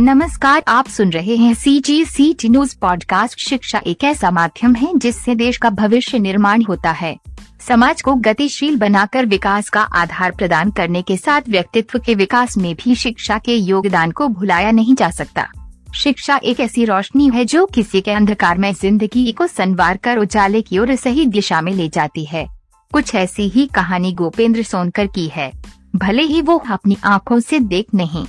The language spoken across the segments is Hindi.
नमस्कार, आप सुन रहे हैं C G C T news podcast शिक्षा एक ऐसा माध्यम है जिससे देश का भविष्य निर्माण होता है। समाज को गतिशील बनाकर विकास का आधार प्रदान करने के साथ व्यक्तित्व के विकास में भी शिक्षा के योगदान को भुलाया नहीं जा सकता। शिक्षा एक ऐसी रोशनी है जो किसी के अंधकार में ज़िंदगी को संवार कर उजाले की ओर सही दिशा में ले जाती है। कुछ ऐसी ही कहानी गोपेंद्र सोनकर की है। भले ही वो अपनी आँखों से देख नहीं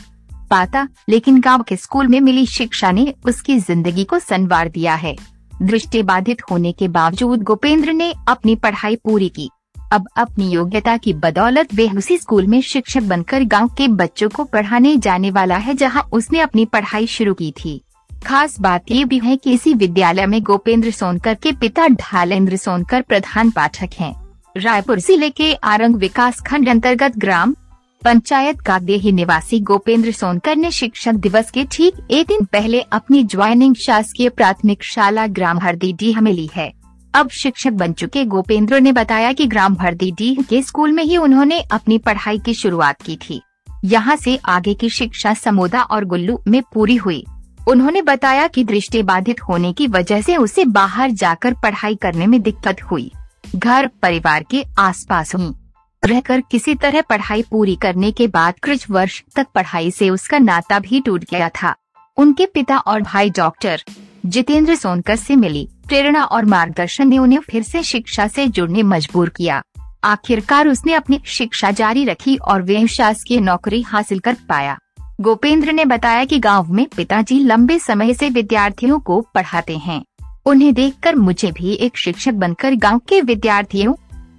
पाता, लेकिन गाँव के स्कूल में मिली शिक्षा ने उसकी ज़िंदगी को संवार दिया है। दृष्टि बाधित होने के बावजूद गोपेंद्र ने अपनी पढ़ाई पूरी की। अब अपनी योग्यता की बदौलत वे उसी स्कूल में शिक्षक बनकर गाँव के बच्चों को पढ़ाने जाने वाला है जहाँ उसने अपनी पढ़ाई शुरू की थी। खास बात ये भी है कि इसी विद्यालय में गोपेंद्र सोनकर के पिता ढालेंद्र सोनकर प्रधान पाठक हैं। रायपुर ज़िले के आरंग विकास खंड अंतर्गत ग्राम पंचायत का देही निवासी गोपेंद्र सोनकर ने शिक्षक दिवस के ठीक एक दिन पहले अपनी ज्वाइनिंग शासकीय प्राथमिक शाला ग्राम हरदी डीह में ली है। अब शिक्षक बन चुके गोपेंद्र ने बताया कि ग्राम हरदी डीह के स्कूल में ही उन्होंने अपनी पढ़ाई की शुरुआत की थी। यहाँ से आगे की शिक्षा समोदा और गुल्लू में पूरी हुई। उन्होंने बताया कि दृष्टि बाधित होने की वजह से उसे बाहर जाकर पढ़ाई करने में दिक्कत हुई। घर, परिवार के आसपास हुई रहकर किसी तरह पढ़ाई पूरी करने के बाद कुछ वर्ष तक पढ़ाई से उसका नाता भी टूट गया था। उनके पिता और भाई डॉक्टर जितेंद्र सोनकर से मिली। प्रेरणा और मार्गदर्शन ने उन्हें फिर से शिक्षा से जुड़ने मजबूर किया। आखिरकार उसने अपनी शिक्षा जारी रखी और वे शासकीय नौकरी हासिल कर पाया। गोपेंद्र ने बताया कि गाँव में पिताजी लंबे समय से विद्यार्थियों को पढ़ाते हैं। उन्हें देखकर मुझे भी एक शिक्षक बनकर गाँव के विद्यार्थियों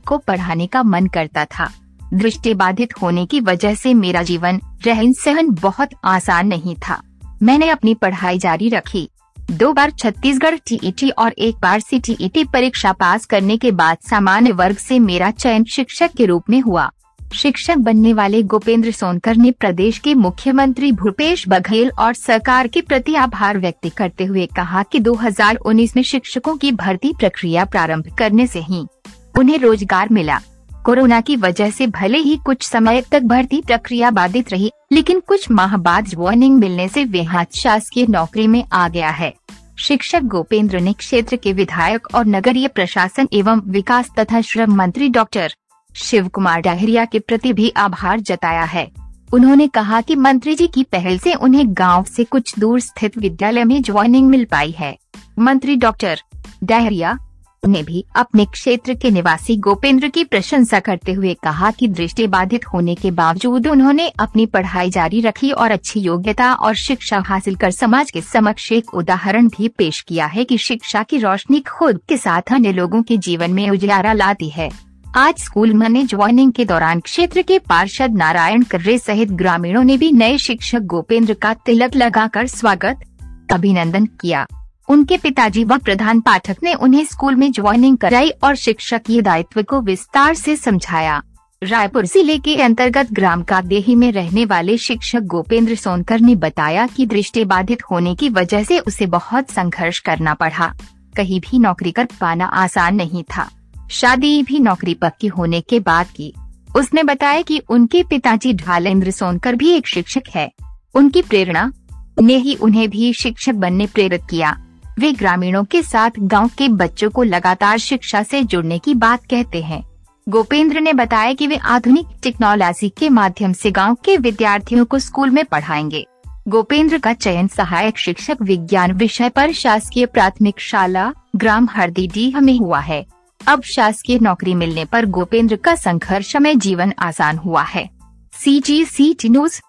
को पढ़ाने का मन करता था। दृष्टि बाधित होने की वजह से मेरा जीवन, रहन सहन बहुत आसान नहीं था। मैंने अपनी पढ़ाई जारी रखी। दो बार छत्तीसगढ़ टीईटी और एक बार सी परीक्षा पास करने के बाद सामान्य वर्ग से मेरा चयन शिक्षक के रूप में हुआ। शिक्षक बनने वाले गोपेंद्र सोनकर ने प्रदेश के मुख्यमंत्री भूपेश बघेल और सरकार के प्रति आभार व्यक्त करते हुए कहा कि 2019 में शिक्षकों की भर्ती प्रक्रिया प्रारंभ करने से ही उन्हें रोज़गार मिला। कोरोना की वजह से भले ही कुछ समय तक भर्ती प्रक्रिया बाधित रही, लेकिन कुछ माह बाद ज्वाइनिंग मिलने से वे हाथ शासकीय नौकरी में आ गया है। शिक्षक गोपेंद्र ने क्षेत्र के विधायक और नगरीय प्रशासन एवं विकास तथा श्रम मंत्री डॉक्टर शिव कुमार डाहरिया के प्रति भी आभार जताया है। उन्होंने कहा कि मंत्री जी की पहल से उन्हें गाँव से कुछ दूर स्थित विद्यालय में ज्वाइनिंग मिल पाई है। मंत्री डॉक्टर डाहरिया ने भी अपने क्षेत्र के निवासी गोपेंद्र की प्रशंसा करते हुए कहा कि दृष्टि बाधित होने के बावजूद उन्होंने अपनी पढ़ाई जारी रखी और अच्छी योग्यता और शिक्षा हासिल कर समाज के समक्ष एक उदाहरण भी पेश किया है कि शिक्षा की रोशनी खुद के साथ अन्य लोगों के जीवन में उजियारा लाती है। आज स्कूल में ज्वाइनिंग के दौरान क्षेत्र के पार्षद नारायण कर्रे सहित ग्रामीणों ने भी नए शिक्षक गोपेंद्र का तिलक लगाकर स्वागत, अभिनंदन किया। उनके पिताजी व प्रधान पाठक ने उन्हें स्कूल में ज्वाइनिंग कराई और शिक्षक शिक्षकीय दायित्व को विस्तार से समझाया। रायपुर ज़िले के अंतर्गत ग्राम का देही में रहने वाले शिक्षक गोपेंद्र सोनकर ने बताया कि दृष्टि बाधित होने की वजह से उसे बहुत संघर्ष करना पड़ा। कहीं भी नौकरी कर पाना आसान नहीं था। शादी भी नौकरी पक्की होने के बाद की। उसने बताया कि उनके पिताजी ढालेंद्र सोनकर भी एक शिक्षक है। उनकी प्रेरणा ने ही उन्हें भी शिक्षक बनने प्रेरित किया। वे ग्रामीणों के साथ गाँव के बच्चों को लगातार शिक्षा से जुड़ने की बात कहते हैं। गोपेंद्र ने बताया कि वे आधुनिक टेक्नोलॉजी के माध्यम से गाँव के विद्यार्थियों को स्कूल में पढ़ाएँगे। गोपेंद्र का चयन सहायक शिक्षक विज्ञान विषय पर शासकीय प्राथमिक शाला, ग्राम हरदी डीह में हुआ है। अब शासकीय नौकरी मिलने पर गोपेंद्र का संघर्ष में जीवन आसान हुआ है। सी जी सी टी न्यूज़